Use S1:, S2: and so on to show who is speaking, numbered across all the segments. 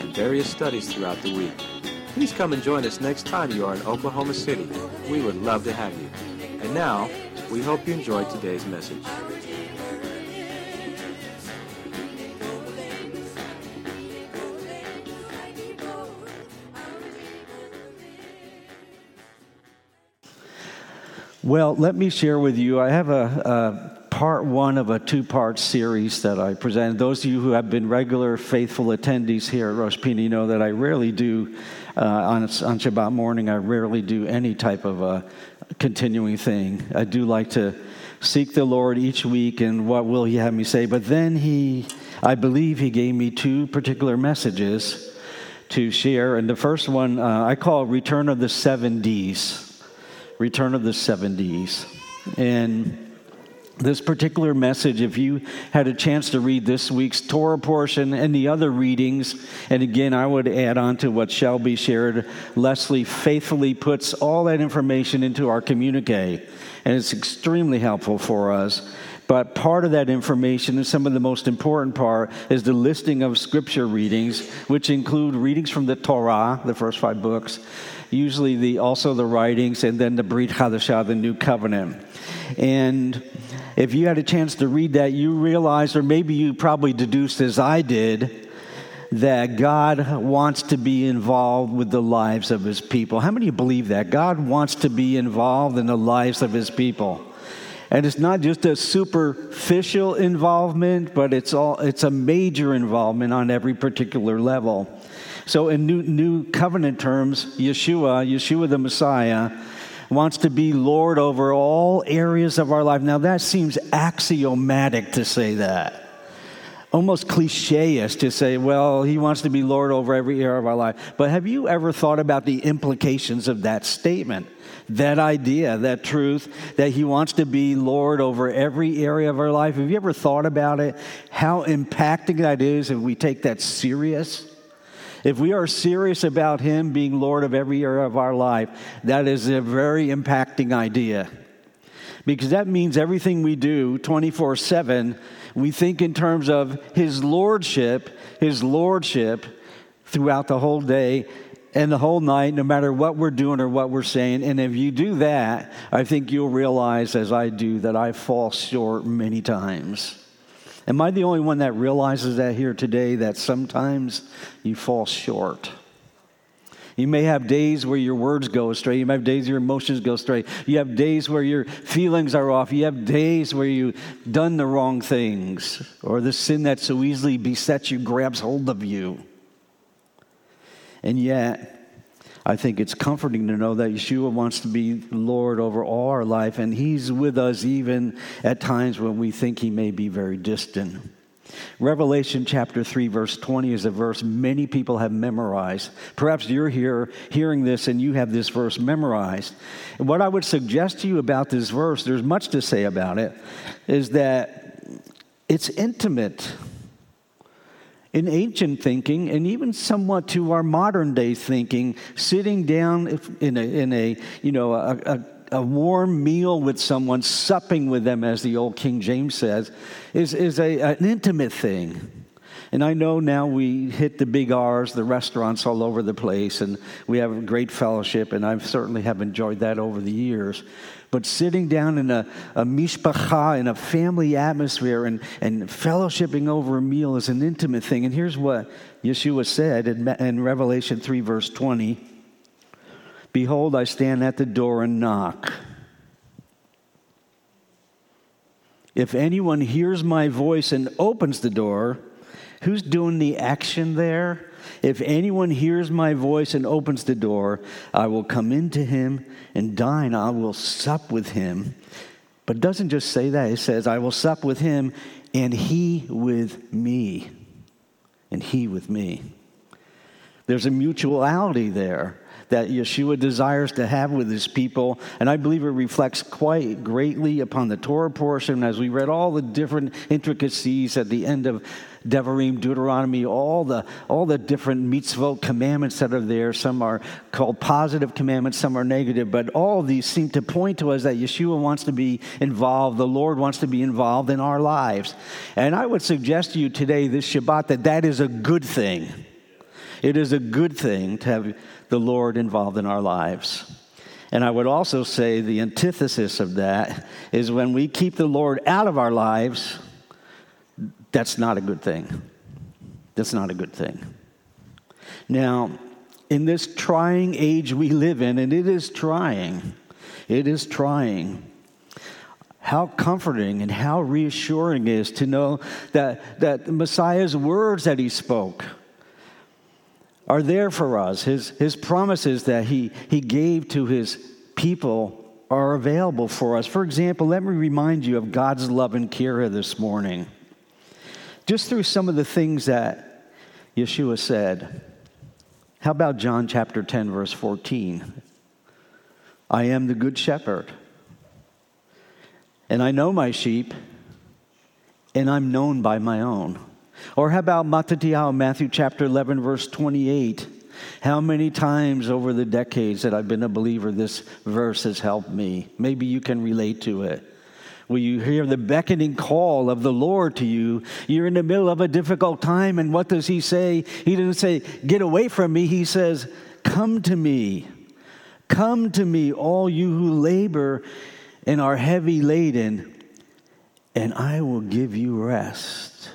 S1: and various studies throughout the week. Please come and join us next time you are in Oklahoma City. We would love to have you. And now, we hope you enjoyed today's message.
S2: Well, let me share with you. I have a, part one of a two part series that I presented. Those of you who have been regular, faithful attendees here at Rosh Pinah know that I rarely do, uh, on, on Shabbat morning, I rarely do any type of a continuing thing. I do like to seek the Lord each week and what will He have me say. But then He, I believe He gave me two particular messages to share. And the first one uh, I call Return of the Seven Ds. Return of the Seven Ds. And this particular message, if you had a chance to read this week's Torah portion and the other readings, and again, I would add on to what shall be shared, Leslie faithfully puts all that information into our communique, and it's extremely helpful for us. But part of that information, and some of the most important part, is the listing of scripture readings, which include readings from the Torah, the first five books, usually the also the writings, and then the Brit Hadashah, the New Covenant. And if you had a chance to read that, you realized, or maybe you probably deduced as I did, that God wants to be involved with the lives of his people. How many believe that? God wants to be involved in the lives of his people. And it's not just a superficial involvement, but it's all it's a major involvement on every particular level. So, in new, new covenant terms, Yeshua, Yeshua the Messiah, wants to be Lord over all areas of our life. Now, that seems axiomatic to say that. Almost cliche to say, well, he wants to be Lord over every area of our life. But have you ever thought about the implications of that statement? That idea, that truth, that he wants to be Lord over every area of our life. Have you ever thought about it? How impacting that is if we take that serious? If we are serious about Him being Lord of every area of our life, that is a very impacting idea. Because that means everything we do 24 7, we think in terms of His Lordship, His Lordship throughout the whole day and the whole night, no matter what we're doing or what we're saying. And if you do that, I think you'll realize, as I do, that I fall short many times. Am I the only one that realizes that here today that sometimes you fall short? You may have days where your words go astray. You may have days your emotions go astray. You have days where your feelings are off. You have days where you've done the wrong things or the sin that so easily besets you grabs hold of you. And yet, I think it's comforting to know that Yeshua wants to be Lord over all our life, and He's with us even at times when we think He may be very distant. Revelation chapter 3, verse 20 is a verse many people have memorized. Perhaps you're here hearing this and you have this verse memorized. And what I would suggest to you about this verse, there's much to say about it, is that it's intimate in ancient thinking and even somewhat to our modern day thinking, sitting down in a, in a you know, a, a, a warm meal with someone, supping with them, as the old King James says, is, is a, an intimate thing. And I know now we hit the big R's, the restaurants all over the place, and we have great fellowship, and I certainly have enjoyed that over the years. But sitting down in a, a mishpacha, in a family atmosphere, and, and fellowshipping over a meal is an intimate thing. And here's what Yeshua said in, in Revelation 3, verse 20 Behold, I stand at the door and knock. If anyone hears my voice and opens the door, who's doing the action there? If anyone hears my voice and opens the door, I will come into him and dine. I will sup with him. But doesn't just say that, it says, I will sup with him and he with me. And he with me. There's a mutuality there that Yeshua desires to have with his people. And I believe it reflects quite greatly upon the Torah portion as we read all the different intricacies at the end of Devarim, Deuteronomy, all the, all the different mitzvot commandments that are there. Some are called positive commandments, some are negative, but all these seem to point to us that Yeshua wants to be involved, the Lord wants to be involved in our lives. And I would suggest to you today, this Shabbat, that that is a good thing. It is a good thing to have the Lord involved in our lives. And I would also say the antithesis of that is when we keep the Lord out of our lives, that's not a good thing. That's not a good thing. Now, in this trying age we live in, and it is trying, it is trying. How comforting and how reassuring it is to know that, that Messiah's words that he spoke, are there for us. His, his promises that he, he gave to his people are available for us. For example, let me remind you of God's love and care this morning. Just through some of the things that Yeshua said. How about John chapter 10, verse 14? I am the good shepherd, and I know my sheep, and I'm known by my own. Or how about Matthew chapter 11, verse 28? How many times over the decades that I've been a believer, this verse has helped me? Maybe you can relate to it. Will you hear the beckoning call of the Lord to you? You're in the middle of a difficult time, and what does He say? He doesn't say, Get away from me. He says, Come to me. Come to me, all you who labor and are heavy laden, and I will give you rest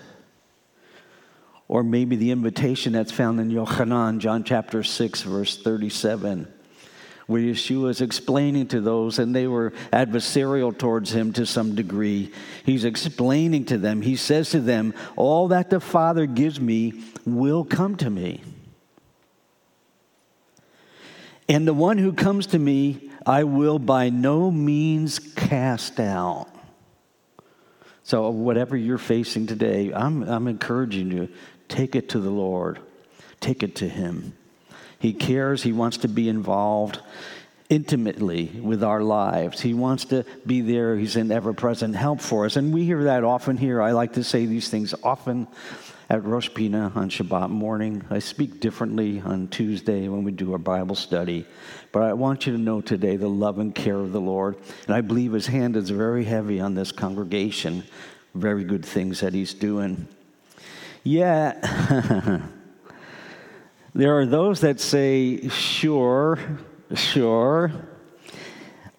S2: or maybe the invitation that's found in Yochanan, John chapter 6, verse 37, where Yeshua is explaining to those, and they were adversarial towards him to some degree. He's explaining to them, he says to them, All that the Father gives me will come to me. And the one who comes to me, I will by no means cast out. So, whatever you're facing today, I'm, I'm encouraging you Take it to the Lord, take it to Him. He cares, He wants to be involved intimately with our lives. He wants to be there. He's an ever present help for us. And we hear that often here. I like to say these things often at Rosh Pinah on Shabbat morning. I speak differently on Tuesday when we do our Bible study. But I want you to know today the love and care of the Lord. And I believe His hand is very heavy on this congregation. Very good things that He's doing. Yeah. there are those that say, sure, sure.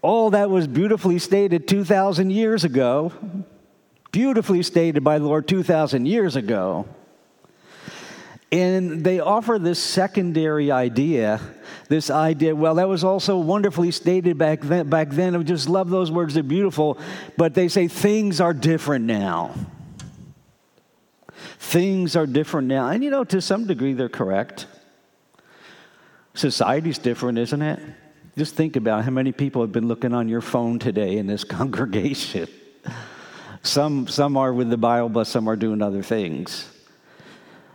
S2: All that was beautifully stated 2,000 years ago, beautifully stated by the Lord 2,000 years ago. And they offer this secondary idea, this idea, well, that was also wonderfully stated back then. Back then, I just love those words, they're beautiful. But they say things are different now. Things are different now. And you know, to some degree, they're correct. Society's different, isn't it? Just think about how many people have been looking on your phone today in this congregation. Some, some are with the Bible, but some are doing other things.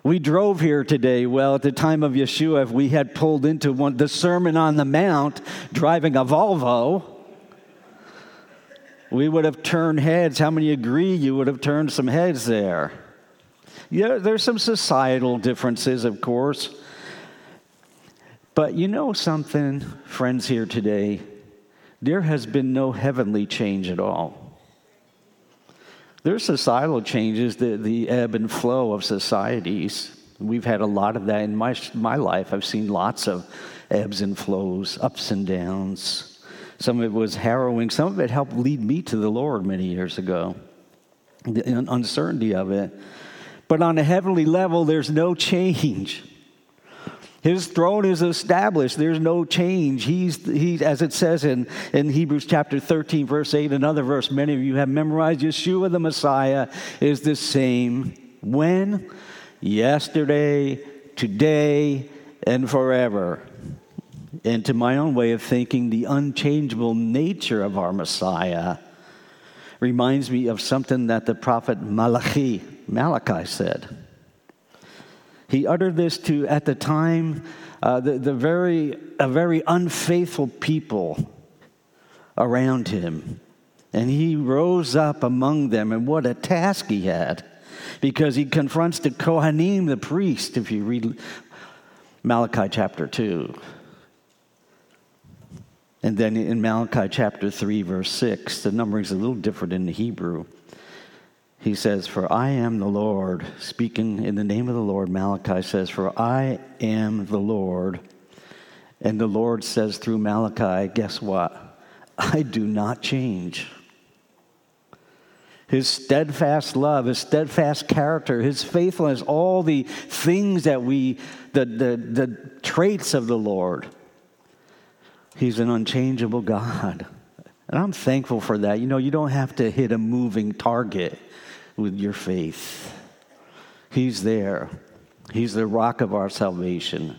S2: We drove here today. Well, at the time of Yeshua, if we had pulled into one, the Sermon on the Mount driving a Volvo, we would have turned heads. How many agree you would have turned some heads there? Yeah, there's some societal differences, of course. But you know something, friends here today? There has been no heavenly change at all. There's societal changes, the, the ebb and flow of societies. We've had a lot of that in my, my life. I've seen lots of ebbs and flows, ups and downs. Some of it was harrowing, some of it helped lead me to the Lord many years ago. The uncertainty of it. But on a heavenly level, there's no change. His throne is established. There's no change. He's, he, as it says in, in Hebrews chapter 13, verse 8, another verse many of you have memorized Yeshua the Messiah is the same when? Yesterday, today, and forever. And to my own way of thinking, the unchangeable nature of our Messiah reminds me of something that the prophet Malachi Malachi said. He uttered this to, at the time, uh, the, the very, a very unfaithful people around him. And he rose up among them, and what a task he had because he confronts the Kohanim, the priest, if you read Malachi chapter 2. And then in Malachi chapter 3, verse 6, the numbering is a little different in the Hebrew. He says, For I am the Lord. Speaking in the name of the Lord, Malachi says, For I am the Lord. And the Lord says through Malachi, Guess what? I do not change. His steadfast love, his steadfast character, his faithfulness, all the things that we, the, the, the traits of the Lord. He's an unchangeable God. And I'm thankful for that. You know, you don't have to hit a moving target with your faith. He's there. He's the rock of our salvation.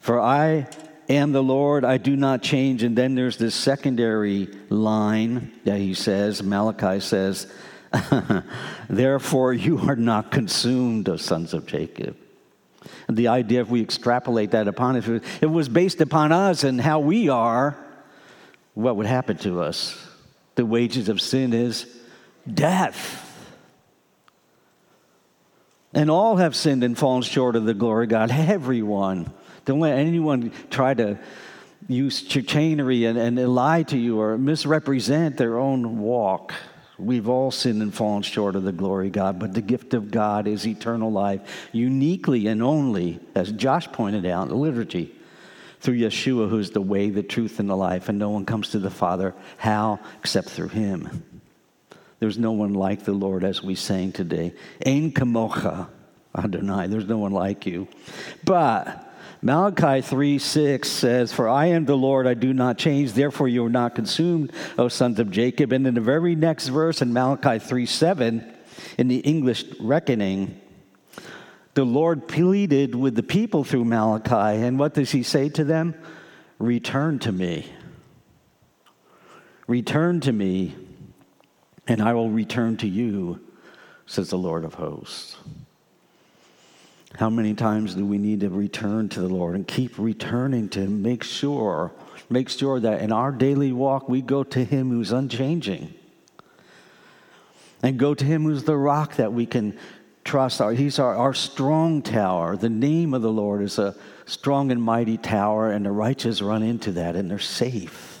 S2: For I am the Lord, I do not change. And then there's this secondary line that he says, Malachi says, Therefore you are not consumed, O sons of Jacob. The idea, if we extrapolate that upon it, if it was based upon us and how we are, what would happen to us? The wages of sin is death. And all have sinned and fallen short of the glory of God. Everyone. Don't let anyone try to use chicanery and, and lie to you or misrepresent their own walk. We've all sinned and fallen short of the glory of God, but the gift of God is eternal life, uniquely and only, as Josh pointed out in the liturgy, through Yeshua, who's the way, the truth, and the life, and no one comes to the Father. How? Except through him. There's no one like the Lord, as we sang today. Ein kamocha, Adonai. There's no one like you. But Malachi 3 6 says, For I am the Lord, I do not change, therefore you are not consumed, O sons of Jacob. And in the very next verse in Malachi 3 7, in the English reckoning, the Lord pleaded with the people through Malachi. And what does he say to them? Return to me. Return to me, and I will return to you, says the Lord of hosts. How many times do we need to return to the Lord and keep returning to Him? Make sure, make sure that in our daily walk we go to Him who's unchanging. And go to Him who's the rock that we can trust. He's our, our strong tower. The name of the Lord is a strong and mighty tower, and the righteous run into that and they're safe.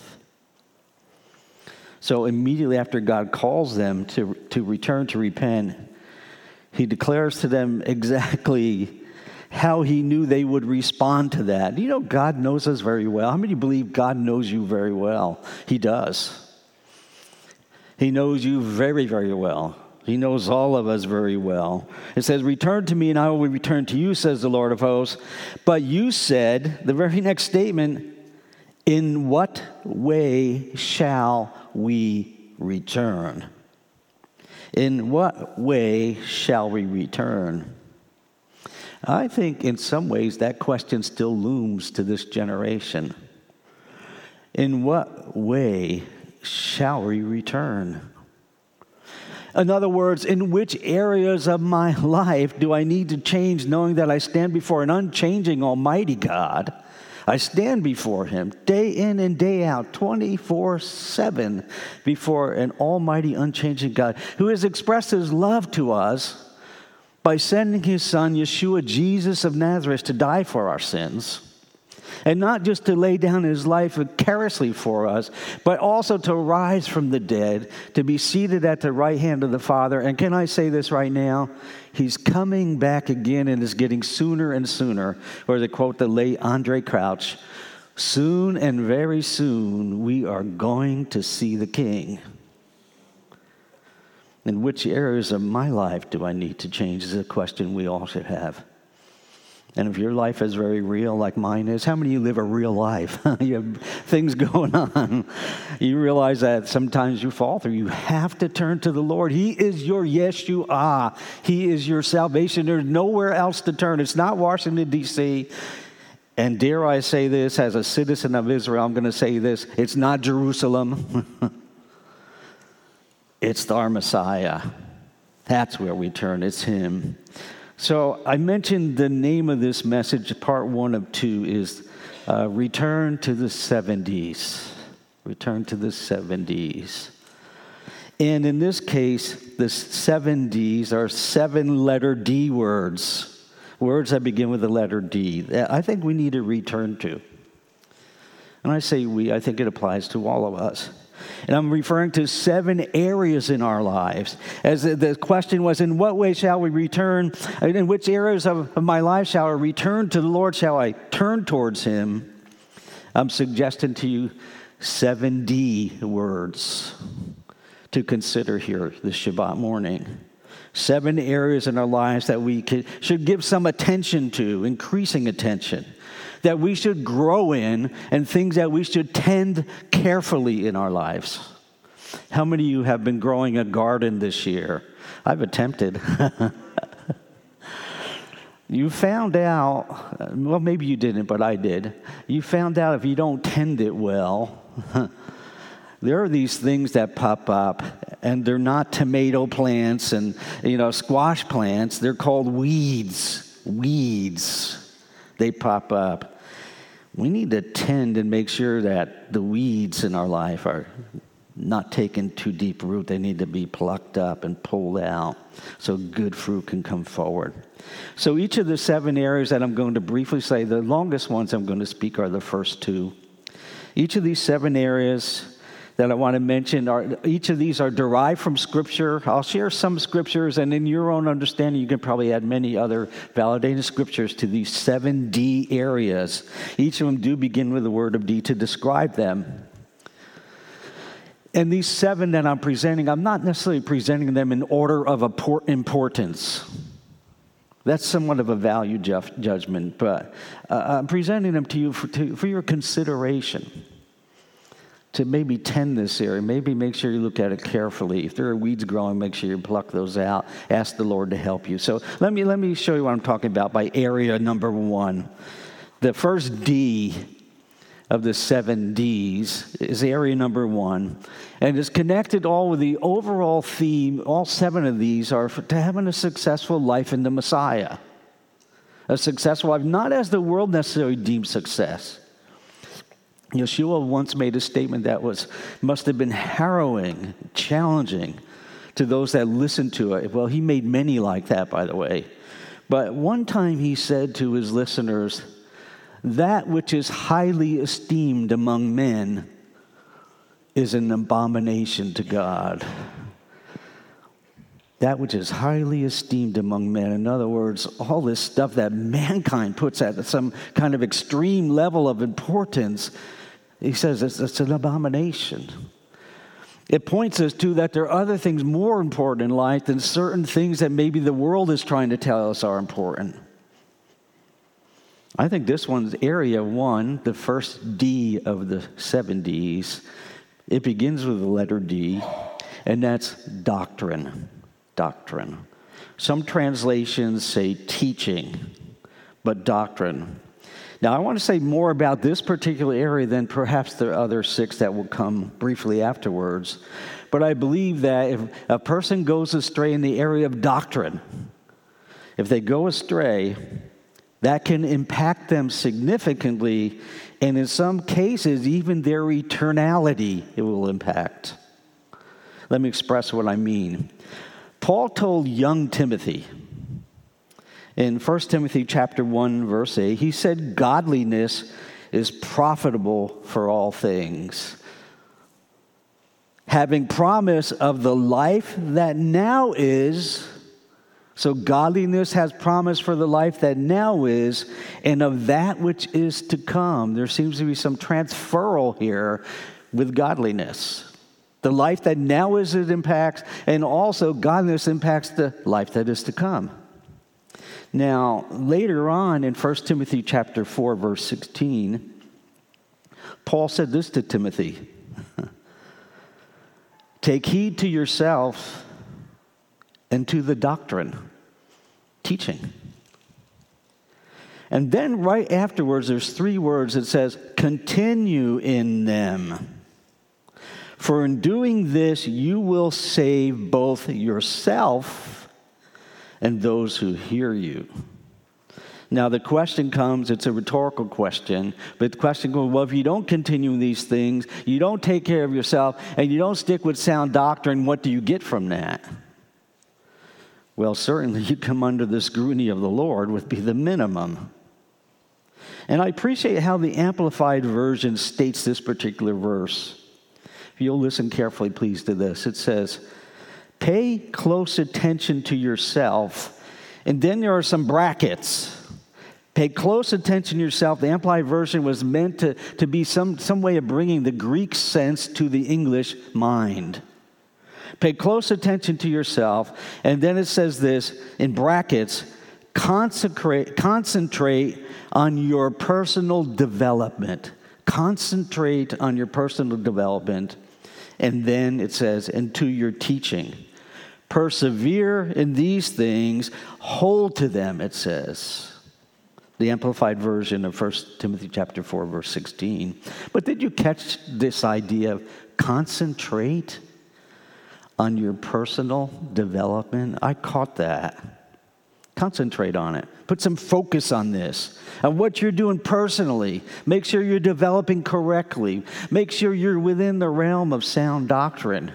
S2: So immediately after God calls them to, to return to repent, he declares to them exactly how he knew they would respond to that. You know, God knows us very well. How many believe God knows you very well? He does. He knows you very, very well. He knows all of us very well. It says, Return to me, and I will return to you, says the Lord of hosts. But you said, the very next statement, In what way shall we return? In what way shall we return? I think in some ways that question still looms to this generation. In what way shall we return? In other words, in which areas of my life do I need to change knowing that I stand before an unchanging Almighty God? I stand before him day in and day out, 24 7, before an almighty, unchanging God who has expressed his love to us by sending his son, Yeshua, Jesus of Nazareth, to die for our sins. And not just to lay down his life vicariously for us, but also to rise from the dead, to be seated at the right hand of the Father. And can I say this right now? He's coming back again and is getting sooner and sooner. Or to quote the late Andraé Crouch, soon and very soon we are going to see the King. In which areas of my life do I need to change is a question we all should have. And if your life is very real, like mine is, how many of you live a real life? you have things going on. You realize that sometimes you fall through. You have to turn to the Lord. He is your Yeshua. He is your salvation. There's nowhere else to turn. It's not Washington, D.C. And dare I say this, as a citizen of Israel, I'm going to say this it's not Jerusalem, it's our Messiah. That's where we turn, it's Him. So I mentioned the name of this message, part one of two, is uh, Return to the Seven Ds. Return to the Seven Ds. And in this case, the Seven Ds are seven letter D words, words that begin with the letter D. I think we need to return to. And I say we, I think it applies to all of us. And I'm referring to seven areas in our lives. As the question was, in what way shall we return? Uh, in which areas of my life shall I return to the Lord? Shall I turn towards Him? I'm suggesting to you seven D words to consider here this Shabbat morning. Seven areas in our lives that we should give some attention to, increasing attention that we should grow in and things that we should tend carefully in our lives. How many of you have been growing a garden this year? I've attempted. you found out, well, maybe you didn't, but I did. You found out if you don't tend it well, there are these things that pop up and they're not tomato plants and you know squash plants they're called weeds weeds they pop up we need to tend and make sure that the weeds in our life are not taken too deep root. They need to be plucked up and pulled out so good fruit can come forward. So, each of the seven areas that I'm going to briefly say, the longest ones I'm going to speak are the first two. Each of these seven areas that I want to mention are each of these are derived from Scripture. I'll share some scriptures, and in your own understanding, you can probably add many other validated scriptures to these seven D areas. Each of them do begin with the word of D to describe them. And these seven that I'm presenting, I'm not necessarily presenting them in order of importance. That's somewhat of a value judgment, but uh, I'm presenting them to you for, to, for your consideration to maybe tend this area. Maybe make sure you look at it carefully. If there are weeds growing, make sure you pluck those out. Ask the Lord to help you. So let me let me show you what I'm talking about by area number one. The first D of the seven D's is area number one, and it's connected all with the overall theme. All seven of these are for, to having a successful life in the Messiah. A successful life, not as the world necessarily deems success Yeshua once made a statement that was must have been harrowing, challenging to those that listened to it. Well, he made many like that, by the way. But one time he said to his listeners, That which is highly esteemed among men is an abomination to God. That which is highly esteemed among men. In other words, all this stuff that mankind puts at some kind of extreme level of importance he says it's, it's an abomination. It points us to that there are other things more important in life than certain things that maybe the world is trying to tell us are important. I think this one's area one, the first D of the seven Ds. It begins with the letter D, and that's doctrine. Doctrine. Some translations say teaching, but doctrine. Now, I want to say more about this particular area than perhaps the other six that will come briefly afterwards. But I believe that if a person goes astray in the area of doctrine, if they go astray, that can impact them significantly, and in some cases, even their eternality, it will impact. Let me express what I mean. Paul told young Timothy, in 1 Timothy chapter 1 verse 8, he said godliness is profitable for all things. Having promise of the life that now is, so godliness has promise for the life that now is, and of that which is to come. There seems to be some transferal here with godliness. The life that now is, it impacts, and also godliness impacts the life that is to come. Now, later on in 1 Timothy chapter 4 verse 16, Paul said this to Timothy. Take heed to yourself and to the doctrine, teaching. And then right afterwards, there's three words that says, continue in them. For in doing this, you will save both yourself and those who hear you. Now, the question comes, it's a rhetorical question, but the question goes, well, if you don't continue these things, you don't take care of yourself, and you don't stick with sound doctrine, what do you get from that? Well, certainly you come under the scrutiny of the Lord, would be the minimum. And I appreciate how the Amplified Version states this particular verse. If you'll listen carefully, please, to this, it says, Pay close attention to yourself. And then there are some brackets. Pay close attention to yourself. The Amplified Version was meant to, to be some, some way of bringing the Greek sense to the English mind. Pay close attention to yourself. And then it says this in brackets concentrate, concentrate on your personal development. Concentrate on your personal development. And then it says, and to your teaching. Persevere in these things, hold to them, it says the amplified version of 1 Timothy chapter 4 verse 16. But did you catch this idea of concentrate on your personal development? I caught that. Concentrate on it. Put some focus on this, on what you're doing personally. Make sure you're developing correctly. Make sure you're within the realm of sound doctrine.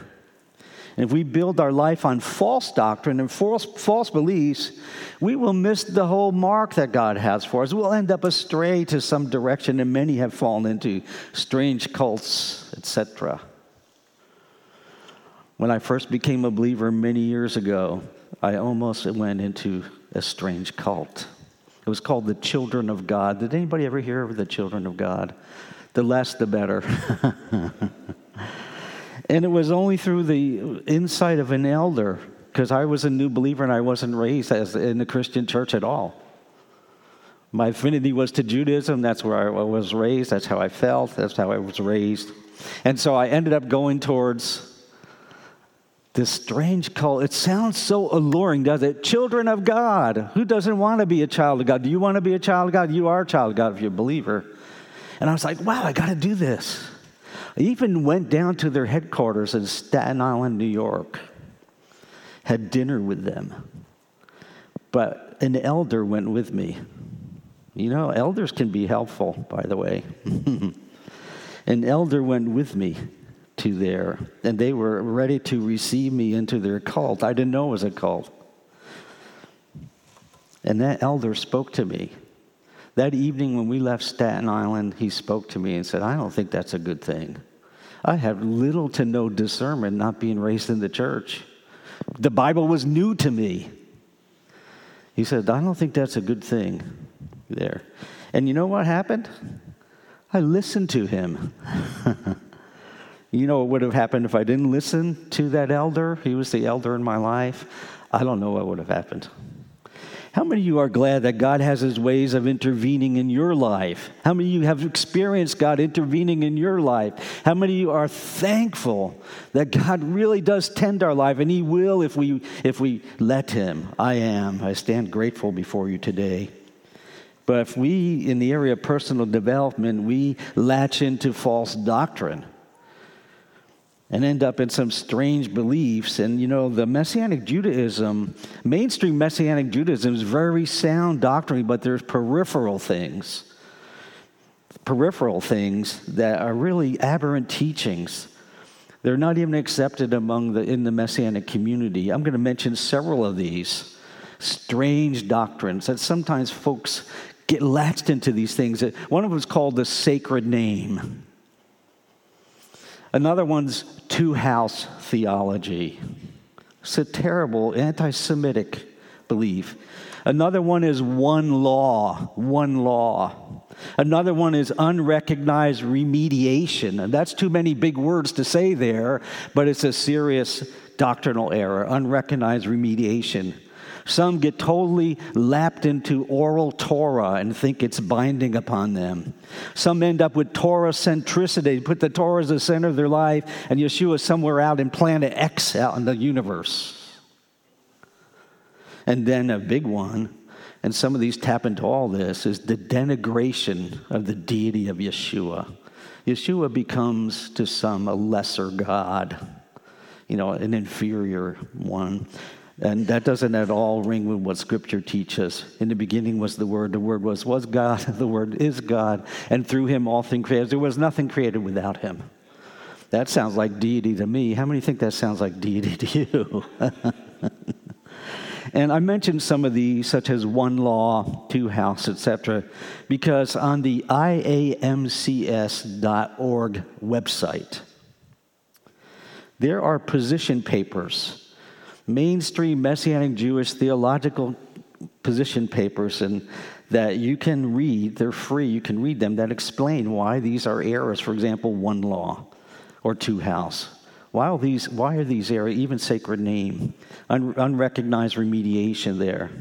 S2: And if we build our life on false doctrine and false, false beliefs, we will miss the whole mark that God has for us. We'll end up astray to some direction, and many have fallen into strange cults, etc. When I first became a believer many years ago, I almost went into a strange cult. It was called the Children of God. Did anybody ever hear of the Children of God? The less, the better. And it was only through the insight of an elder, because I was a new believer and I wasn't raised as in the Christian church at all. My affinity was to Judaism. That's where I was raised. That's how I felt. That's how I was raised. And so I ended up going towards this strange cult. It sounds so alluring, does it? Children of God. Who doesn't want to be a child of God? Do you want to be a child of God? You are a child of God if you're a believer. And I was like, wow, I got to do this. Even went down to their headquarters in Staten Island, New York, had dinner with them. But an elder went with me. You know, elders can be helpful, by the way. an elder went with me to there, and they were ready to receive me into their cult. I didn't know it was a cult. And that elder spoke to me. That evening when we left Staten Island, he spoke to me and said, I don't think that's a good thing. I had little to no discernment not being raised in the church. The Bible was new to me. He said, I don't think that's a good thing there. And you know what happened? I listened to him. you know what would have happened if I didn't listen to that elder? He was the elder in my life. I don't know what would have happened. How many of you are glad that God has his ways of intervening in your life? How many of you have experienced God intervening in your life? How many of you are thankful that God really does tend our life and he will if we if we let him? I am. I stand grateful before you today. But if we in the area of personal development, we latch into false doctrine, and end up in some strange beliefs. And you know, the Messianic Judaism, mainstream Messianic Judaism is very sound doctrine, but there's peripheral things, peripheral things that are really aberrant teachings. They're not even accepted among the in the Messianic community. I'm going to mention several of these strange doctrines that sometimes folks get latched into these things. One of them is called the sacred name. Another one's two house theology. It's a terrible anti Semitic belief. Another one is one law, one law. Another one is unrecognized remediation. And that's too many big words to say there, but it's a serious doctrinal error unrecognized remediation. Some get totally lapped into oral Torah and think it's binding upon them. Some end up with Torah centricity, put the Torah as the center of their life, and Yeshua somewhere out in planet X out in the universe. And then a big one, and some of these tap into all this, is the denigration of the deity of Yeshua. Yeshua becomes to some a lesser God, you know, an inferior one. And that doesn't at all ring with what Scripture teaches. In the beginning was the Word, the Word was, was God, the Word is God, and through Him all things created. There was nothing created without Him. That sounds like deity to me. How many think that sounds like deity to you? and I mentioned some of these, such as one law, two house, etc., because on the IAMCS.org website, there are position papers mainstream Messianic Jewish theological position papers and that you can read. They're free. You can read them that explain why these are errors. For example, one law or two house. Why are these, why are these errors, even sacred name, un, unrecognized remediation there?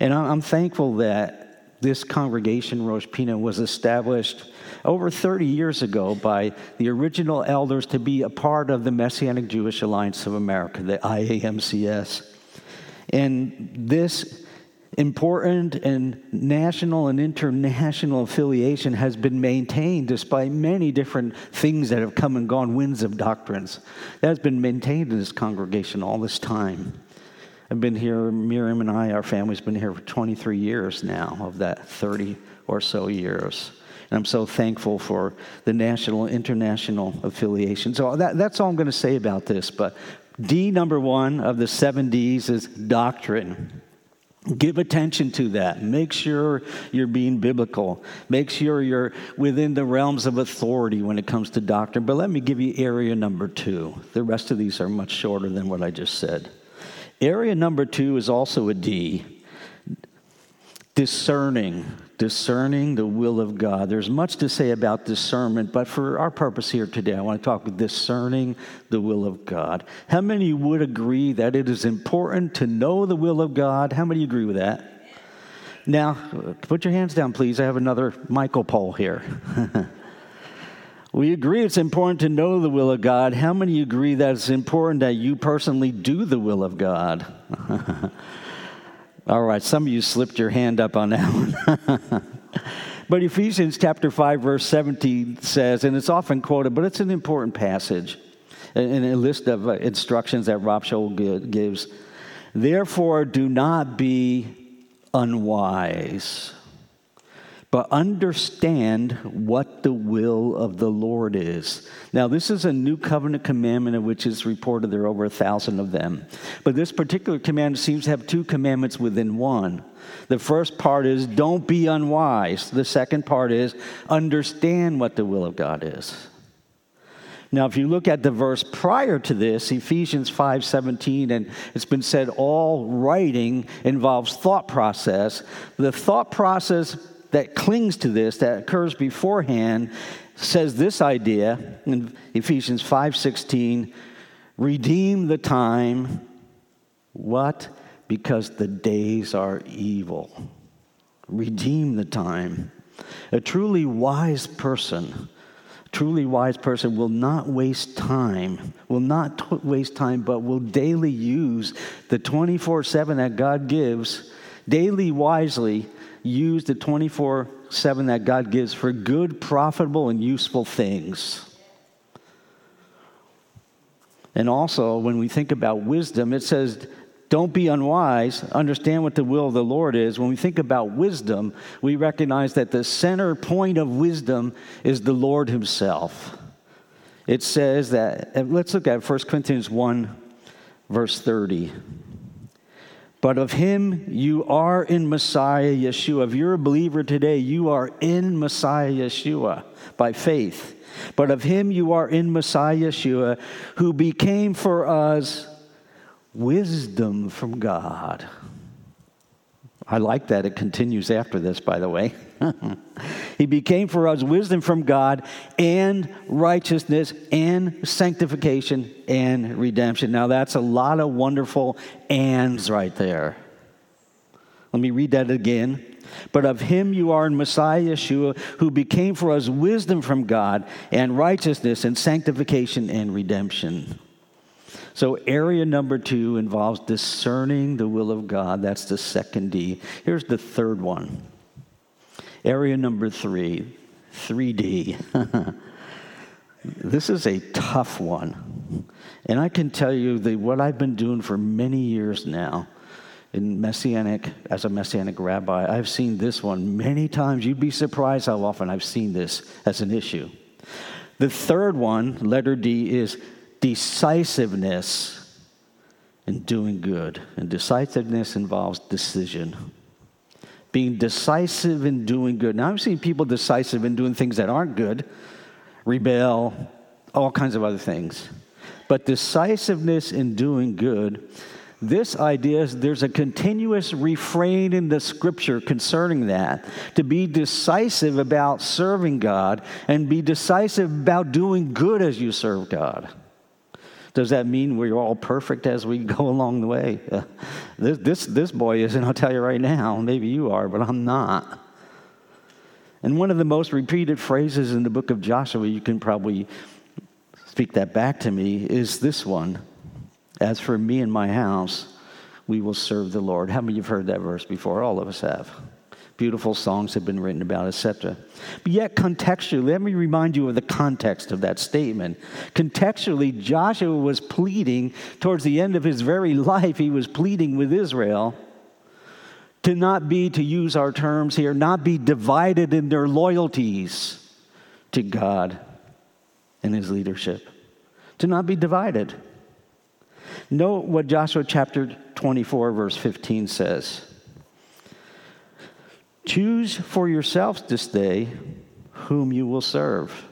S2: And I'm thankful that this congregation, Rosh Pinah, was established over 30 years ago by the original elders to be a part of the Messianic Jewish Alliance of America, the IAMCS. And this important and national and international affiliation has been maintained despite many different things that have come and gone, winds of doctrines. That has been maintained in this congregation all this time. I've been here, Miriam and I, our family's been here for 23 years now, of that 30 or so years. And I'm so thankful for the national, international affiliation. So that, that's all I'm going to say about this. But D number one of the seven D's is doctrine. Give attention to that. Make sure you're being biblical. Make sure you're within the realms of authority when it comes to doctrine. But let me give you area number two. The rest of these are much shorter than what I just said. Area number two is also a D discerning discerning the will of God. There's much to say about discernment, but for our purpose here today, I want to talk discerning the will of God. How many would agree that it is important to know the will of God? How many agree with that? Now, put your hands down, please. I have another Michael poll here. we agree it's important to know the will of God. How many agree that it's important that you personally do the will of God? All right, some of you slipped your hand up on that one. but Ephesians chapter 5, verse 17 says, and it's often quoted, but it's an important passage in a list of uh, instructions that Rav Shaul gives. Therefore, do not be unwise but understand what the will of the Lord is. Now, this is a new covenant commandment of which is reported there are over a thousand of them. But this particular commandment seems to have two commandments within one. The first part is don't be unwise. The second part is understand what the will of God is. Now, if you look at the verse prior to this, Ephesians 5:17, and it's been said all writing involves thought process. The thought process that clings to this, that occurs beforehand, says this idea in Ephesians 5:16, redeem the time. What? Because the days are evil. Redeem the time. A truly wise person, truly wise person will not waste time, will not t- waste time, but will daily use the 24 7 that God gives, daily wisely use the 24 7 that God gives for good, profitable, and useful things. And also, when we think about wisdom, it says, don't be unwise, understand what the will of the Lord is. When we think about wisdom, we recognize that the center point of wisdom is the Lord Himself. It says that, let's look at 1 Corinthians 1, verse 30. But of him you are in Messiah Yeshua. If you're a believer today, you are in Messiah Yeshua by faith. But of him you are in Messiah Yeshua, who became for us wisdom from God. I like that. It continues after this, by the way. he became for us wisdom from God and righteousness and sanctification and redemption. Now, that's a lot of wonderful ands right there. Let me read that again. But of him you are in Messiah Yeshua, who became for us wisdom from God and righteousness and sanctification and redemption. So, area number two involves discerning the will of God. That's the second D. Here's the third one. Area number three, 3D. this is a tough one. And I can tell you that what I've been doing for many years now in Messianic, as a Messianic rabbi, I've seen this one many times. You'd be surprised how often I've seen this as an issue. The third one, letter D, is decisiveness in doing good. And decisiveness involves decision. Being decisive in doing good. Now, I've seen people decisive in doing things that aren't good, rebel, all kinds of other things. But decisiveness in doing good, this idea is there's a continuous refrain in the scripture concerning that. To be decisive about serving God and be decisive about doing good as you serve God. Does that mean we're all perfect as we go along the way? Uh, this, this, this boy isn't, I'll tell you right now. Maybe you are, but I'm not. And one of the most repeated phrases in the book of Joshua, you can probably speak that back to me, is this one As for me and my house, we will serve the Lord. How many of you have heard that verse before? All of us have beautiful songs have been written about, etc. But yet, contextually, let me remind you of the context of that statement. Contextually, Joshua was pleading towards the end of his very life, he was pleading with Israel to not be, to use our terms here, not be divided in their loyalties to God and his leadership. To not be divided. Note what Joshua chapter 24, verse 15 says. Choose for yourselves this day whom you will serve.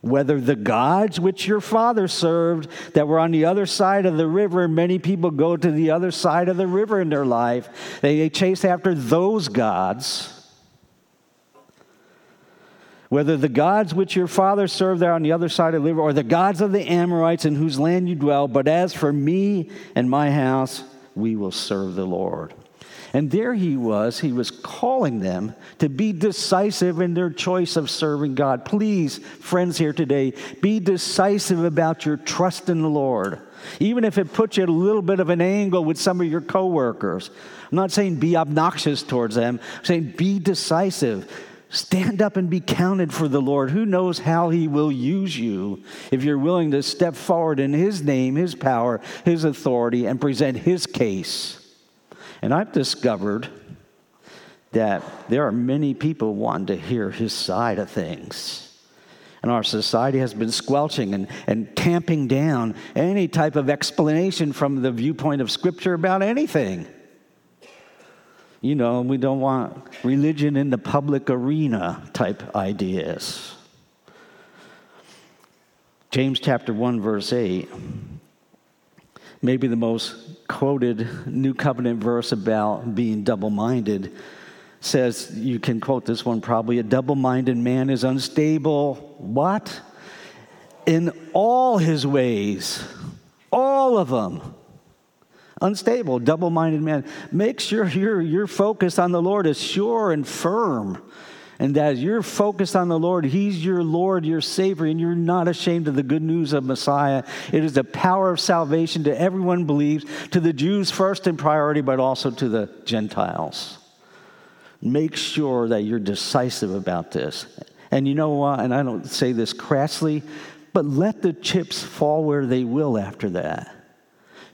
S2: Whether the gods which your father served that were on the other side of the river, many people go to the other side of the river in their life. They, they chase after those gods. Whether the gods which your father served there on the other side of the river, or the gods of the Amorites in whose land you dwell, but as for me and my house, we will serve the Lord. And there he was, he was calling them to be decisive in their choice of serving God. Please, friends here today, be decisive about your trust in the Lord. Even if it puts you at a little bit of an angle with some of your coworkers. I'm not saying be obnoxious towards them, I'm saying be decisive. Stand up and be counted for the Lord. Who knows how He will use you if you're willing to step forward in His name, His power, His authority, and present His case. And I've discovered that there are many people wanting to hear his side of things. And our society has been squelching and, and tamping down any type of explanation from the viewpoint of Scripture about anything. You know, we don't want religion in the public arena type ideas. James chapter 1, verse 8 maybe the most quoted New Covenant verse about being double minded says, you can quote this one probably, a double minded man is unstable. What? In all his ways, all of them. Unstable, double minded man. Make sure your, your focus on the Lord is sure and firm and as you're focused on the Lord, He's your Lord, your Savior, and you're not ashamed of the good news of Messiah. It is the power of salvation to everyone believes, to the Jews first in priority, but also to the Gentiles. Make sure that you're decisive about this. And you know what? And I don't say this crassly, but let the chips fall where they will after that.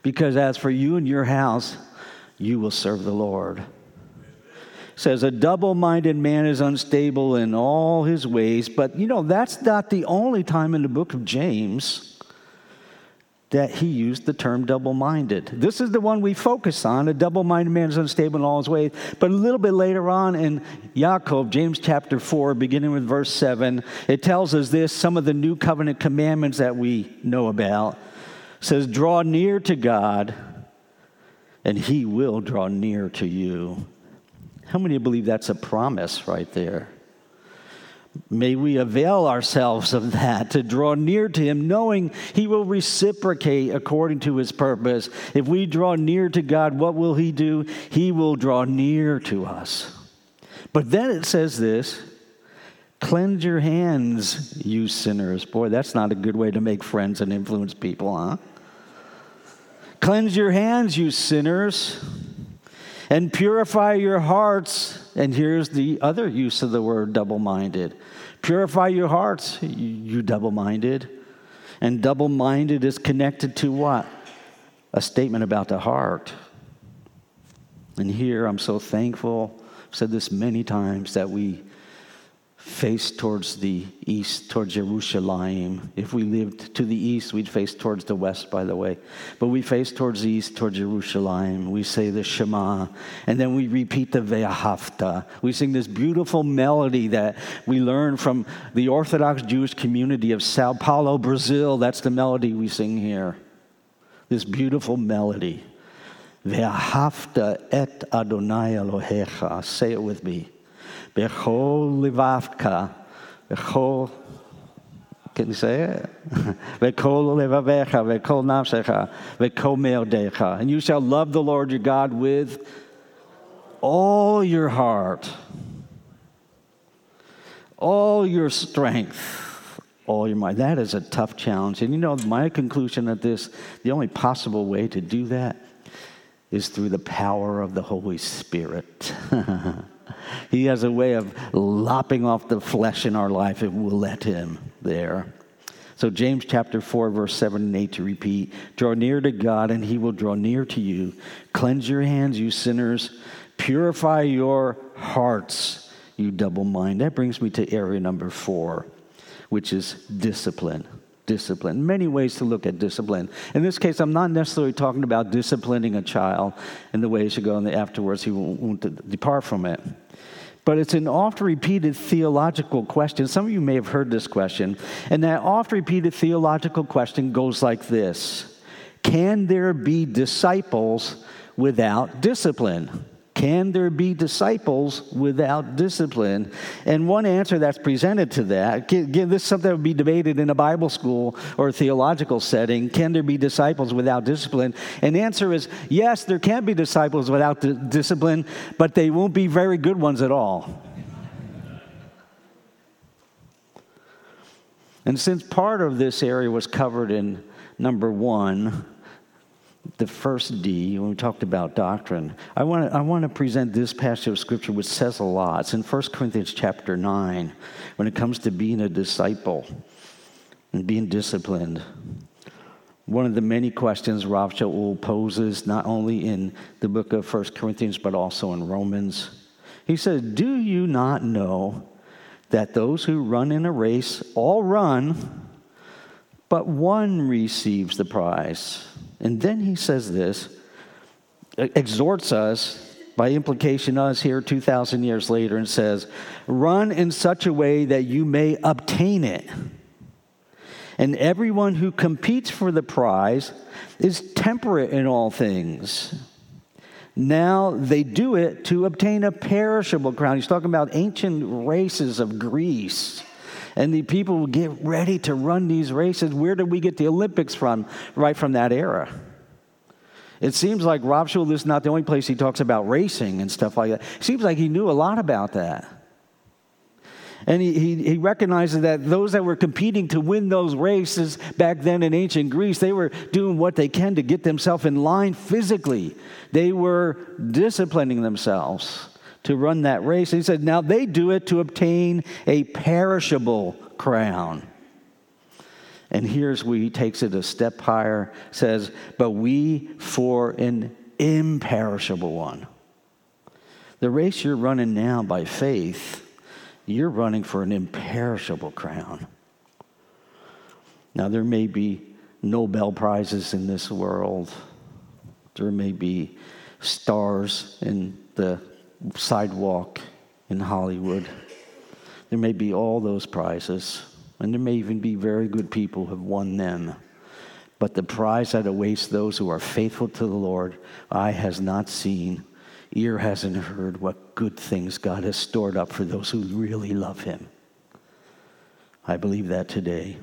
S2: Because as for you and your house, you will serve the Lord says a double minded man is unstable in all his ways. But you know, that's not the only time in the book of James that he used the term double minded. This is the one we focus on. A double minded man is unstable in all his ways. But a little bit later on in Yaakov, James chapter 4, beginning with verse 7, it tells us this some of the new covenant commandments that we know about. Says, Draw near to God, and he will draw near to you. How many believe that's a promise right there? May we avail ourselves of that to draw near to Him, knowing He will reciprocate according to His purpose. If we draw near to God, what will He do? He will draw near to us. But then it says this cleanse your hands, you sinners. Boy, that's not a good way to make friends and influence people, huh? Cleanse your hands, you sinners and purify your hearts. And here's the other use of the word double minded purify your hearts, you double minded. And double minded is connected to what? A statement about the heart. And here I'm so thankful, I've said this many times, that we face towards the east, towards Jerusalem. If we lived to the east, we'd face towards the west, by the way. But we face towards the east, towards Jerusalem. We say the Shema, and then we repeat the Ve'ahavta. We sing this beautiful melody that we learn from the Orthodox Jewish community of Sao Paulo, Brazil. That's the melody we sing here. This beautiful melody. Ve'ahavta et Adonai Elohecha. Say it with me. Bechol livavka, bechol, can you say it? Bechol levavecha, bechol nafsecha, bechol meodecha. And you shall love the Lord your God with all your heart, all your strength, all your mind. That is a tough challenge. And you know, my conclusion of this, the only possible way to do that is through the power of the Holy Spirit. He has a way of lopping off the flesh in our life if we'll let Him there. So, James chapter 4, verse 7 and 8 to repeat Draw near to God, and He will draw near to you. Cleanse your hands, you sinners. Purify your hearts, you double mind. That brings me to area number four, which is discipline discipline. Many ways to look at discipline. In this case, I'm not necessarily talking about disciplining a child in the way he should go, and afterwards he won't, depart from it. But it's an oft repeated theological question. Some of you may have heard this question. And that oft repeated theological question goes like this Can there be disciples without discipline? Can there be disciples without discipline? And one answer that's presented to that, this is something that would be debated in a Bible school or theological setting. Can there be disciples without discipline? And the answer is yes, there can be disciples without discipline, but they won't be very good ones at all. And since part of this area was covered in number one, the first D, when we talked about doctrine, I want to, I want to present this passage of scripture which says a lot. It's in 1 Corinthians chapter 9 when it comes to being a disciple and being disciplined. One of the many questions Rav Shaul poses, not only in the book of 1 Corinthians, but also in Romans. He says, Do you not know that those who run in a race all run, but one receives the prize? And then he says this, exhorts us, by implication, us here 2,000 years later, and says, Run in such a way that you may obtain it. And everyone who competes for the prize is temperate in all things. Now they do it to obtain a perishable crown. He's talking about ancient races of Greece. And the people would get ready to run these races. Where did we get the Olympics from? Right from that era. It seems like Rav Shaul is not the only place he talks about racing and stuff like that. Seems like he knew a lot about that. And he, he, he, recognizes that those that were competing to win those races back then in ancient Greece, they were doing what they can to get themselves in line physically. They were disciplining themselves to run that race. And he said, now they do it to obtain a perishable crown. And here's where he takes it a step higher, says, but we for an imperishable one. The race you're running now by faith, you're running for an imperishable crown. Now, there may be Nobel Prizes in this world, there may be stars in the sidewalk in Hollywood. There may be all those prizes, and there may even be very good people who have won them. But the prize that awaits those who are faithful to the Lord, eye has not seen, ear hasn't heard what good things God has stored up for those who really love Him. I believe that today.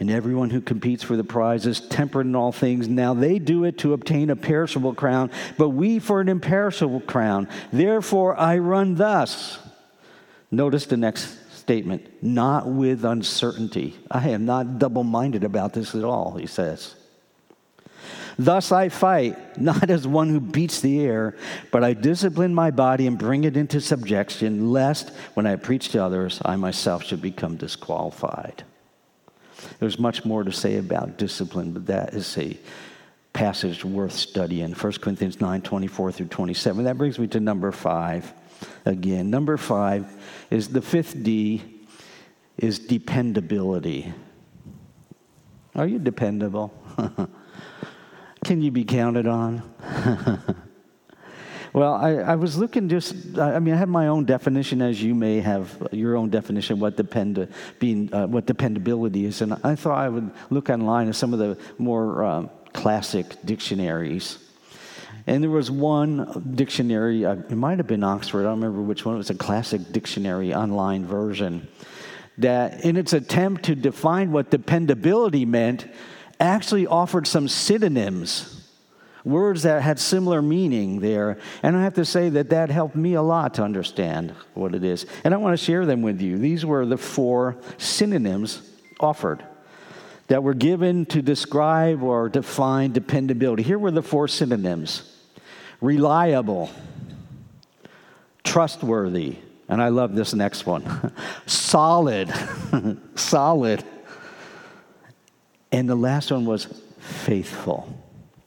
S2: And everyone who competes for the prize is temperate in all things. Now they do it to obtain a perishable crown, but we for an imperishable crown. Therefore I run thus. Notice the next statement not with uncertainty. I am not double minded about this at all, he says. Thus I fight, not as one who beats the air, but I discipline my body and bring it into subjection, lest when I preach to others, I myself should become disqualified. There's much more to say about discipline, but that is a passage worth studying 1 Corinthians 9 24 through 27. That brings me to number five again. Number five is the fifth D is dependability. Are you dependable? Can you be counted on? well, I, I, was looking just, I mean, I have my own definition, as you may have your own definition what depend, being, uh, what dependability is. And I thought I would look online at some of the more um, classic dictionaries. And there was one dictionary, uh, it might have been Oxford, I don't remember which one, it was a classic dictionary online version, that in its attempt to define what dependability meant, actually offered some synonyms words that had similar meaning there. And I have to say that that helped me a lot to understand what it is. And I want to share them with you. These were the four synonyms offered that were given to describe or define dependability. Here were the four synonyms reliable, trustworthy, and I love this next one solid, solid. And the last one was faithful,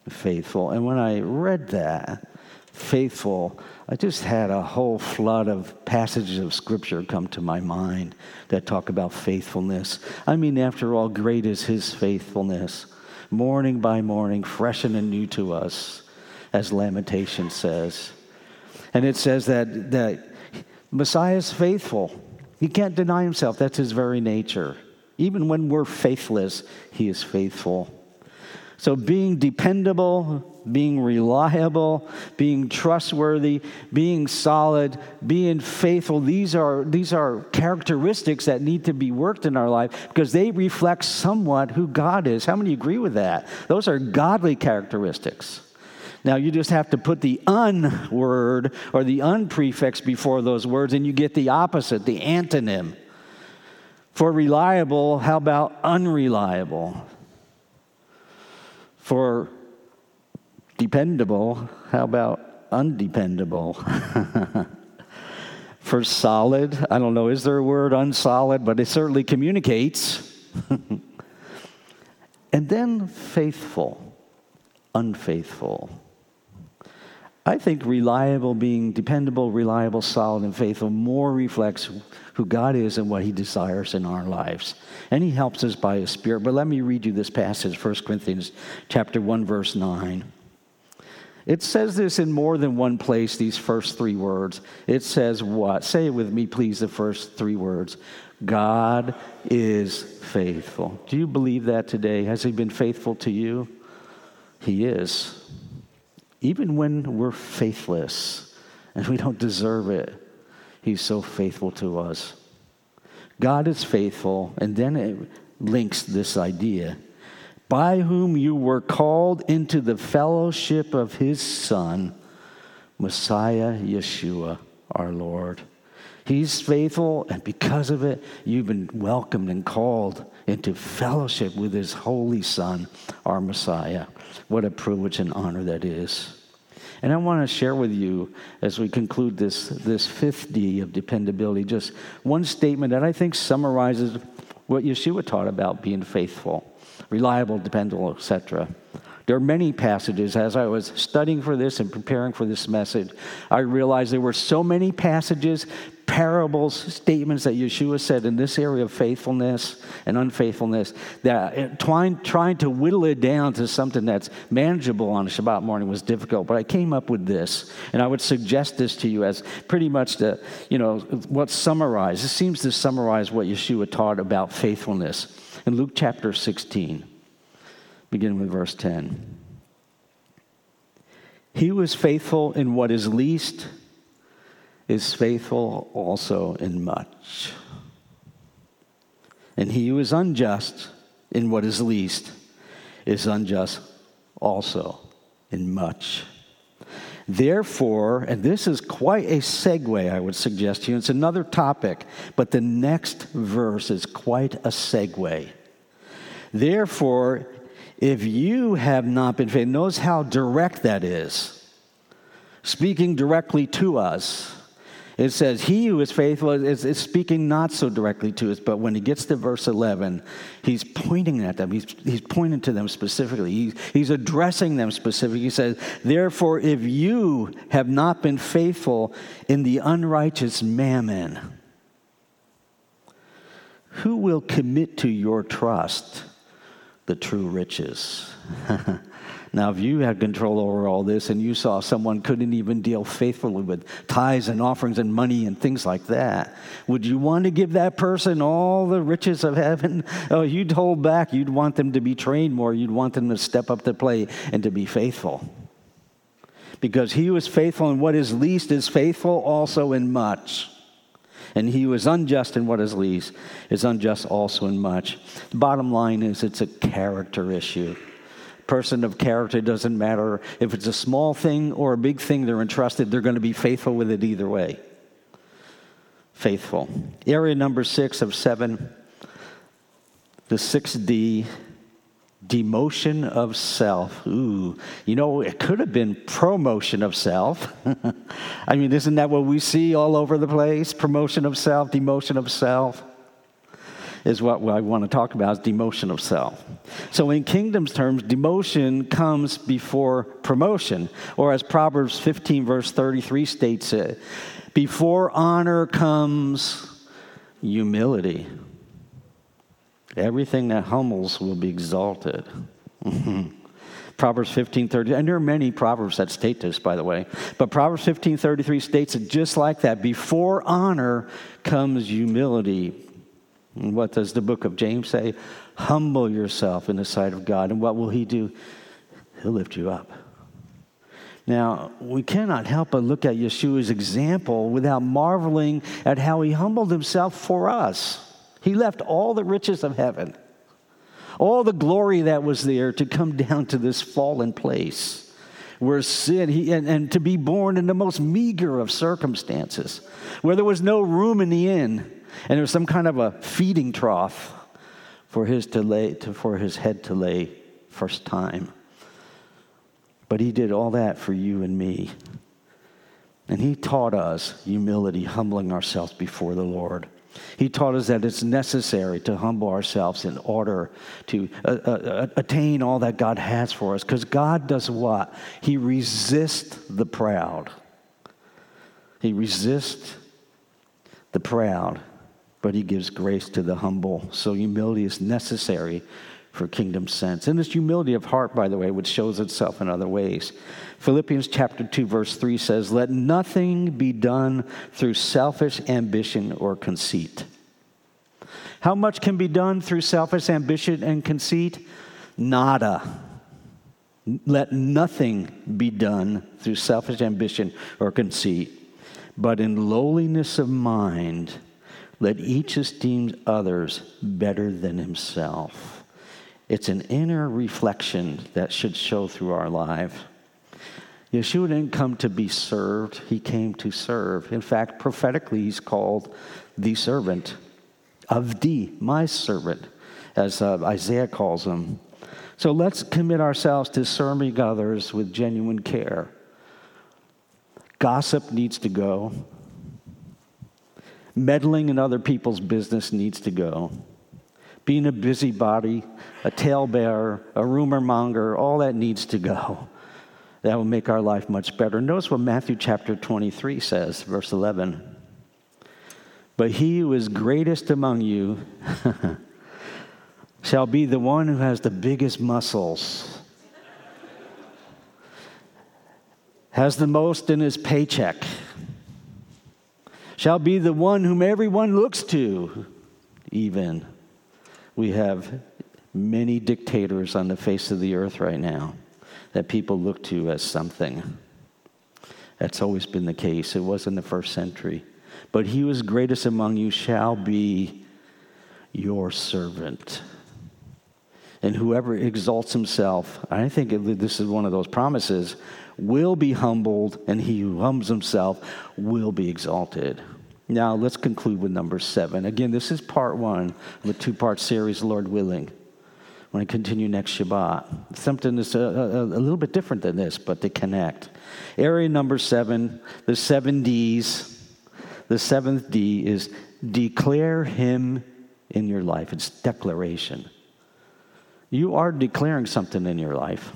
S2: faithful. And when I read that, faithful, I just had a whole flood of passages of scripture come to my mind that talk about faithfulness. I mean, after all, great is his faithfulness, morning by morning, fresh and new to us, as Lamentation says. And it says that, that Messiah is faithful. He can't deny himself, that's his very nature. Even when we're faithless, he is faithful. So, being dependable, being reliable, being trustworthy, being solid, being faithful, these are, these are characteristics that need to be worked in our life because they reflect somewhat who God is. How many agree with that? Those are godly characteristics. Now, you just have to put the un word or the un prefix before those words, and you get the opposite, the antonym. For reliable, how about unreliable? For dependable, how about undependable? For solid, I don't know, is there a word unsolid, but it certainly communicates. and then faithful, unfaithful. I think reliable, being dependable, reliable, solid, and faithful more reflects who God is and what He desires in our lives. And He helps us by His Spirit. But let me read you this passage, 1 Corinthians chapter 1, verse 9. It says this in more than one place, these first three words. It says what? Say it with me, please, the first three words. God is faithful. Do you believe that today? Has He been faithful to you? He is even when we're faithless and we don't deserve it, He's so faithful to us. God is faithful, and then it links this idea by whom you were called into the fellowship of His Son, Messiah Yeshua, our Lord. He's faithful, and because of it, you've been welcomed and called into fellowship with His Holy Son, our Messiah. What a privilege and honor that is. And I want to share with you, as we conclude this, this fifth D of dependability, just one statement that I think summarizes what Yeshua taught about being faithful, reliable, dependable, etc. There are many passages. As I was studying for this and preparing for this message, I realized there were so many passages parables, statements that Yeshua said in this area of faithfulness and unfaithfulness, that trying, trying to whittle it down to something that's manageable on a Shabbat morning was difficult. But I came up with this, and I would suggest this to you as pretty much the, you know, what summarized. It seems to summarize what Yeshua taught about faithfulness in Luke chapter 16, beginning with verse 10. He was faithful in what is least is faithful also in much. And he who is unjust in what is least is unjust also in much. Therefore, and this is quite a segue, I would suggest to you, it's another topic, but the next verse is quite a segue. Therefore, if you have not been faithful, notice how direct that is, speaking directly to us. It says, He who is faithful is, is, speaking not so directly to us, but when he gets to verse 11, he's pointing at them. He's, he's pointing to them specifically. He, he's addressing them specifically. He says, Therefore, if you have not been faithful in the unrighteous mammon, who will commit to your trust the true riches? Now, if you had control over all this and you saw someone couldn't even deal faithfully with tithes and offerings and money and things like that, would you want to give that person all the riches of heaven? Oh, you'd hold back. You'd want them to be trained more. You'd want them to step up to play and to be faithful. Because he who is faithful in what is least is faithful also in much. And he who is unjust in what is least is unjust also in much. The bottom line is it's a character issue person of character. Doesn't matter if it's a small thing or a big thing they're entrusted, they're going to be faithful with it either way. Faithful. Area number six of seven, the 6D, demotion of self. Ooh, you know, it could have been promotion of self. I mean, isn't that what we see all over the place? Promotion of self, demotion of self is what I want to talk about is demotion of self. So in kingdom's terms, demotion comes before promotion, or as Proverbs 15 verse 33 states it, before honor comes humility. Everything that humbles will be exalted. Proverbs 15:30, and there are many proverbs that state this, by the way. But Proverbs 15:33 states it just like that. Before honor comes humility. And what does the book of James say? Humble yourself in the sight of God. And what will He do? He'll lift you up. Now, we cannot help but look at Yeshua's example without marveling at how he humbled himself for us. He left all the riches of heaven, all the glory that was there to come down to this fallen place where sin, he, and, and to be born in the most meager of circumstances, where there was no room in the inn and there was some kind of a feeding trough for his to lay to, for his head to lay first time. But he did all that for you and me. And he taught us humility, humbling ourselves before the Lord. He taught us that it's necessary to humble ourselves in order to uh, uh, uh attain all that God has for us. Because God does what? He resists the proud. He resists the proud but he gives grace to the humble. So humility is necessary for kingdom sense. And this humility of heart, by the way, which shows itself in other ways. Philippians chapter 2, verse 3 says, Let nothing be done through selfish ambition or conceit. How much can be done through selfish ambition and conceit? Nada. Let nothing be done through selfish ambition or conceit, but in lowliness of mind let each esteem others better than himself. It's an inner reflection that should show through our life. Yeshua didn't come to be served, he came to serve. In fact, prophetically, he's called the servant of the, my servant, as uh, Isaiah calls him. So let's commit ourselves to serving others with genuine care. Gossip needs to go. Meddling in other people's business needs to go. Being a busybody, a talebearer, a rumor monger, all that needs to go. That will make our life much better. Notice what Matthew chapter 23 says, verse 11. But he who is greatest among you shall be the one who has the biggest muscles, has the most in his paycheck shall be the one whom everyone looks to, even. We have many dictators on the face of the earth right now that people look to as something. That's always been the case. It was in the first century. But he who is greatest among you shall be your servant. And whoever exalts himself, I think this is one of those promises, will be humbled, and he who humbles himself will be exalted. Now, let's conclude with number seven. Again, this is part one of a two part series, Lord willing. When I continue next Shabbat, something that's a, a, a, little bit different than this, but they connect. Area number seven, the seven D's. the seventh D is declare him in your life. It's declaration. You are declaring something in your life.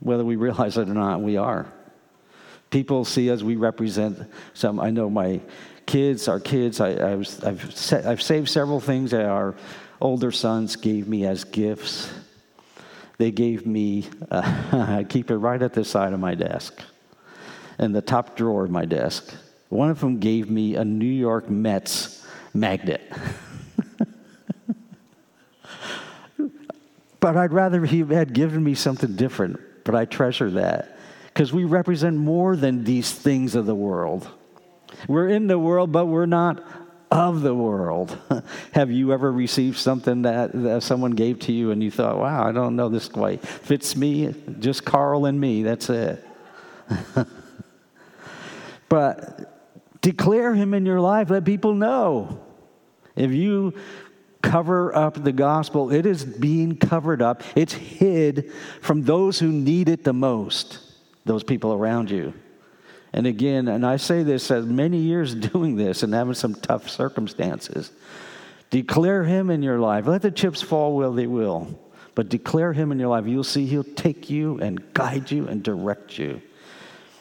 S2: Whether we realize it or not, we are. People see us, we represent some. I know my kids, our kids, I, was, I've, I've saved several things that our older sons gave me as gifts. They gave me, uh, I keep it right at the side of my desk, in the top drawer of my desk. One of them gave me a New York Mets magnet. but I'd rather he had given me something different, but I treasure that because we represent more than these things of the world. We're in the world, but we're not of the world. Have you ever received something that, that, someone gave to you and you thought, wow, I don't know this quite fits me, just Carl and me, that's it. but declare him in your life, let people know. If you cover up the gospel, it is being covered up, it's hid from those who need it the most, those people around you. And again, and I say this as many years doing this and having some tough circumstances. Declare him in your life. Let the chips fall where they will. But declare him in your life. You'll see he'll take you and guide you and direct you.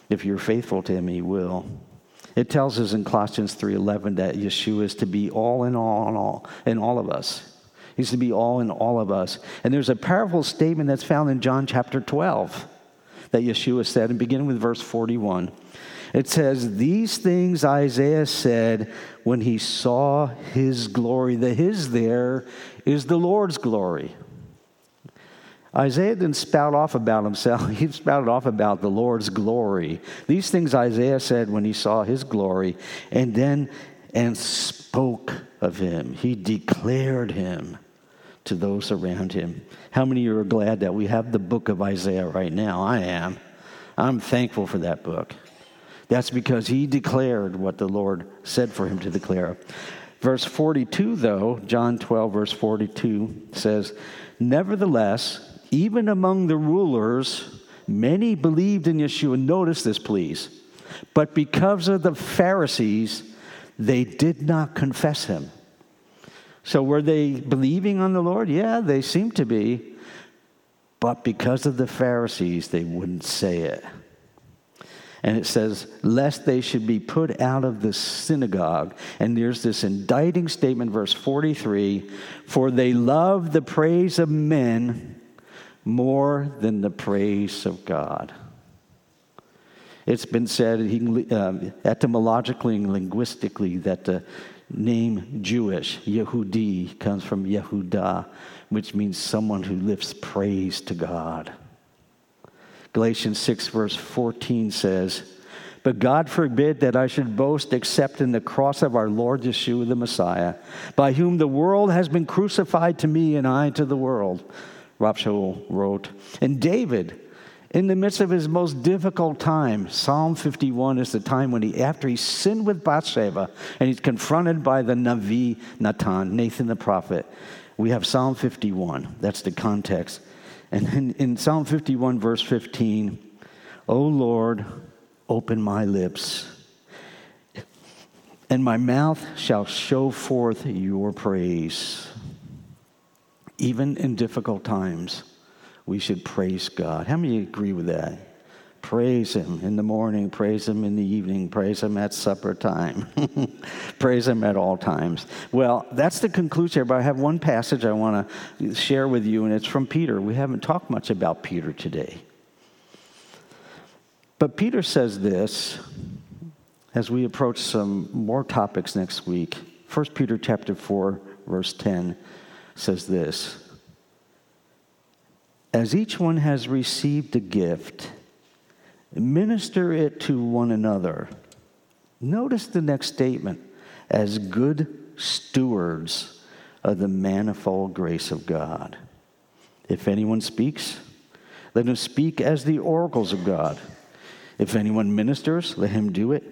S2: If you're faithful to him, he will. It tells us in Colossians 3:11 that Yeshua is to be all in all in all in all of us. He's to be all in all of us. And there's a powerful statement that's found in John chapter 12 that Yeshua said, and beginning with verse 41. It says, These things Isaiah said when he saw his glory. The his there is the Lord's glory. Isaiah didn't spout off about himself, he spouted off about the Lord's glory. These things Isaiah said when he saw his glory, and then and spoke of him. He declared him to those around him. How many of you are glad that we have the book of Isaiah right now? I am. I'm thankful for that book. That's because he declared what the Lord said for him to declare. Verse 42, though, John 12, verse 42 says, Nevertheless, even among the rulers, many believed in Yeshua. Notice this, please. But because of the Pharisees, they did not confess him. So were they believing on the Lord? Yeah, they seemed to be. But because of the Pharisees, they wouldn't say it. And it says, lest they should be put out of the synagogue. And there's this indicting statement, verse 43 For they love the praise of men more than the praise of God. It's been said um, etymologically and linguistically that the name Jewish, Yehudi, comes from Yehudah, which means someone who lifts praise to God. Galatians 6, verse 14 says, But God forbid that I should boast except in the cross of our Lord Yeshua the Messiah, by whom the world has been crucified to me and I to the world. Shaul wrote. And David, in the midst of his most difficult time, Psalm 51 is the time when he, after he sinned with Bathsheba and he's confronted by the Navi Natan, Nathan the prophet, we have Psalm 51. That's the context. And then in Psalm 51, verse 15, O Lord, open my lips, and my mouth shall show forth your praise. Even in difficult times, we should praise God. How many agree with that? Praise Him in the morning, praise Him in the evening, praise Him at supper time, praise Him at all times. Well, that's the conclusion here, but I have one passage I want to share with you, and it's from Peter. We haven't talked much about Peter today. But Peter says this as we approach some more topics next week. 1 Peter chapter 4, verse 10 says this As each one has received a gift, minister it to one another. Notice the next statement as good stewards of the manifold grace of God. If anyone speaks, let him speak as the oracles of God. If anyone ministers, let him do it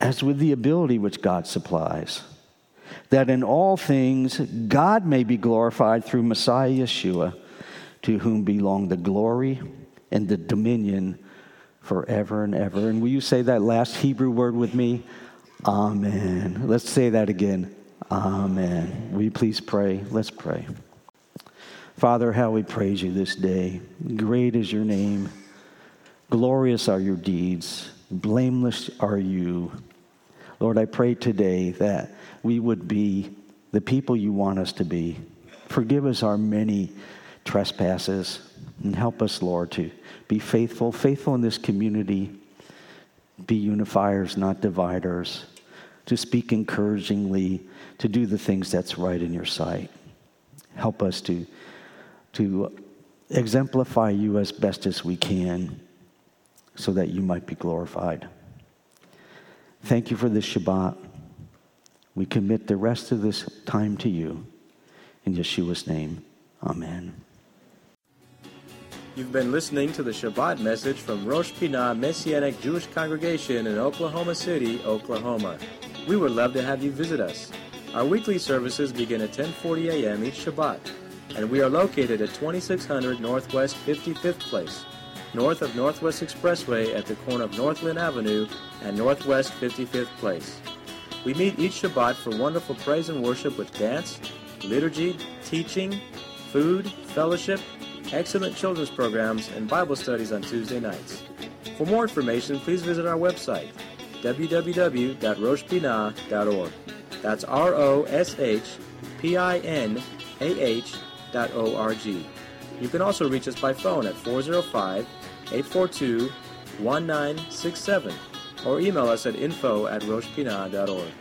S2: as with the ability which God supplies that in all things God may be glorified through Messiah Yeshua, to whom belong the glory and the dominion forever and ever. And will you say that last Hebrew word with me? Amen. Let's say that again. Amen. Will you please pray? Let's pray. Father, how we praise you this day. Great is your name. Glorious are your deeds. Blameless are you. Lord, I pray today that we would be the people you want us to be. Forgive us our many trespasses and help us, Lord, to be faithful, faithful in this community, be unifiers, not dividers, to speak encouragingly, to do the things that's right in your sight. Help us to, to exemplify you as best as we can so that you might be glorified. Thank you for this Shabbat. We commit the rest of this time to you. In Yeshua's name, amen.
S1: You've been listening to the Shabbat message from Rosh Pinah Messianic Jewish Congregation in Oklahoma City, Oklahoma. We would love to have you visit us. Our weekly services begin at 10:40 a.m. each Shabbat, and we are located at 2600 Northwest 55th Place, north of Northwest Expressway at the corner of Northland Avenue and Northwest 55th Place. We meet each Shabbat for wonderful praise and worship with dance, liturgy, teaching, food, fellowship, excellent children's programs, and Bible studies on Tuesday nights. For more information, please visit our website, www.roshpinah.org. That's R O S H P I N A H dot O R G. You can also reach us by phone at 405 842 1967 or email us at info at roshpinah.org.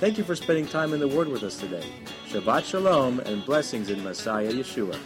S1: Thank you for spending time in the Word with us today. Shabbat Shalom and blessings in Messiah Yeshua.